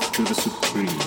to the supreme.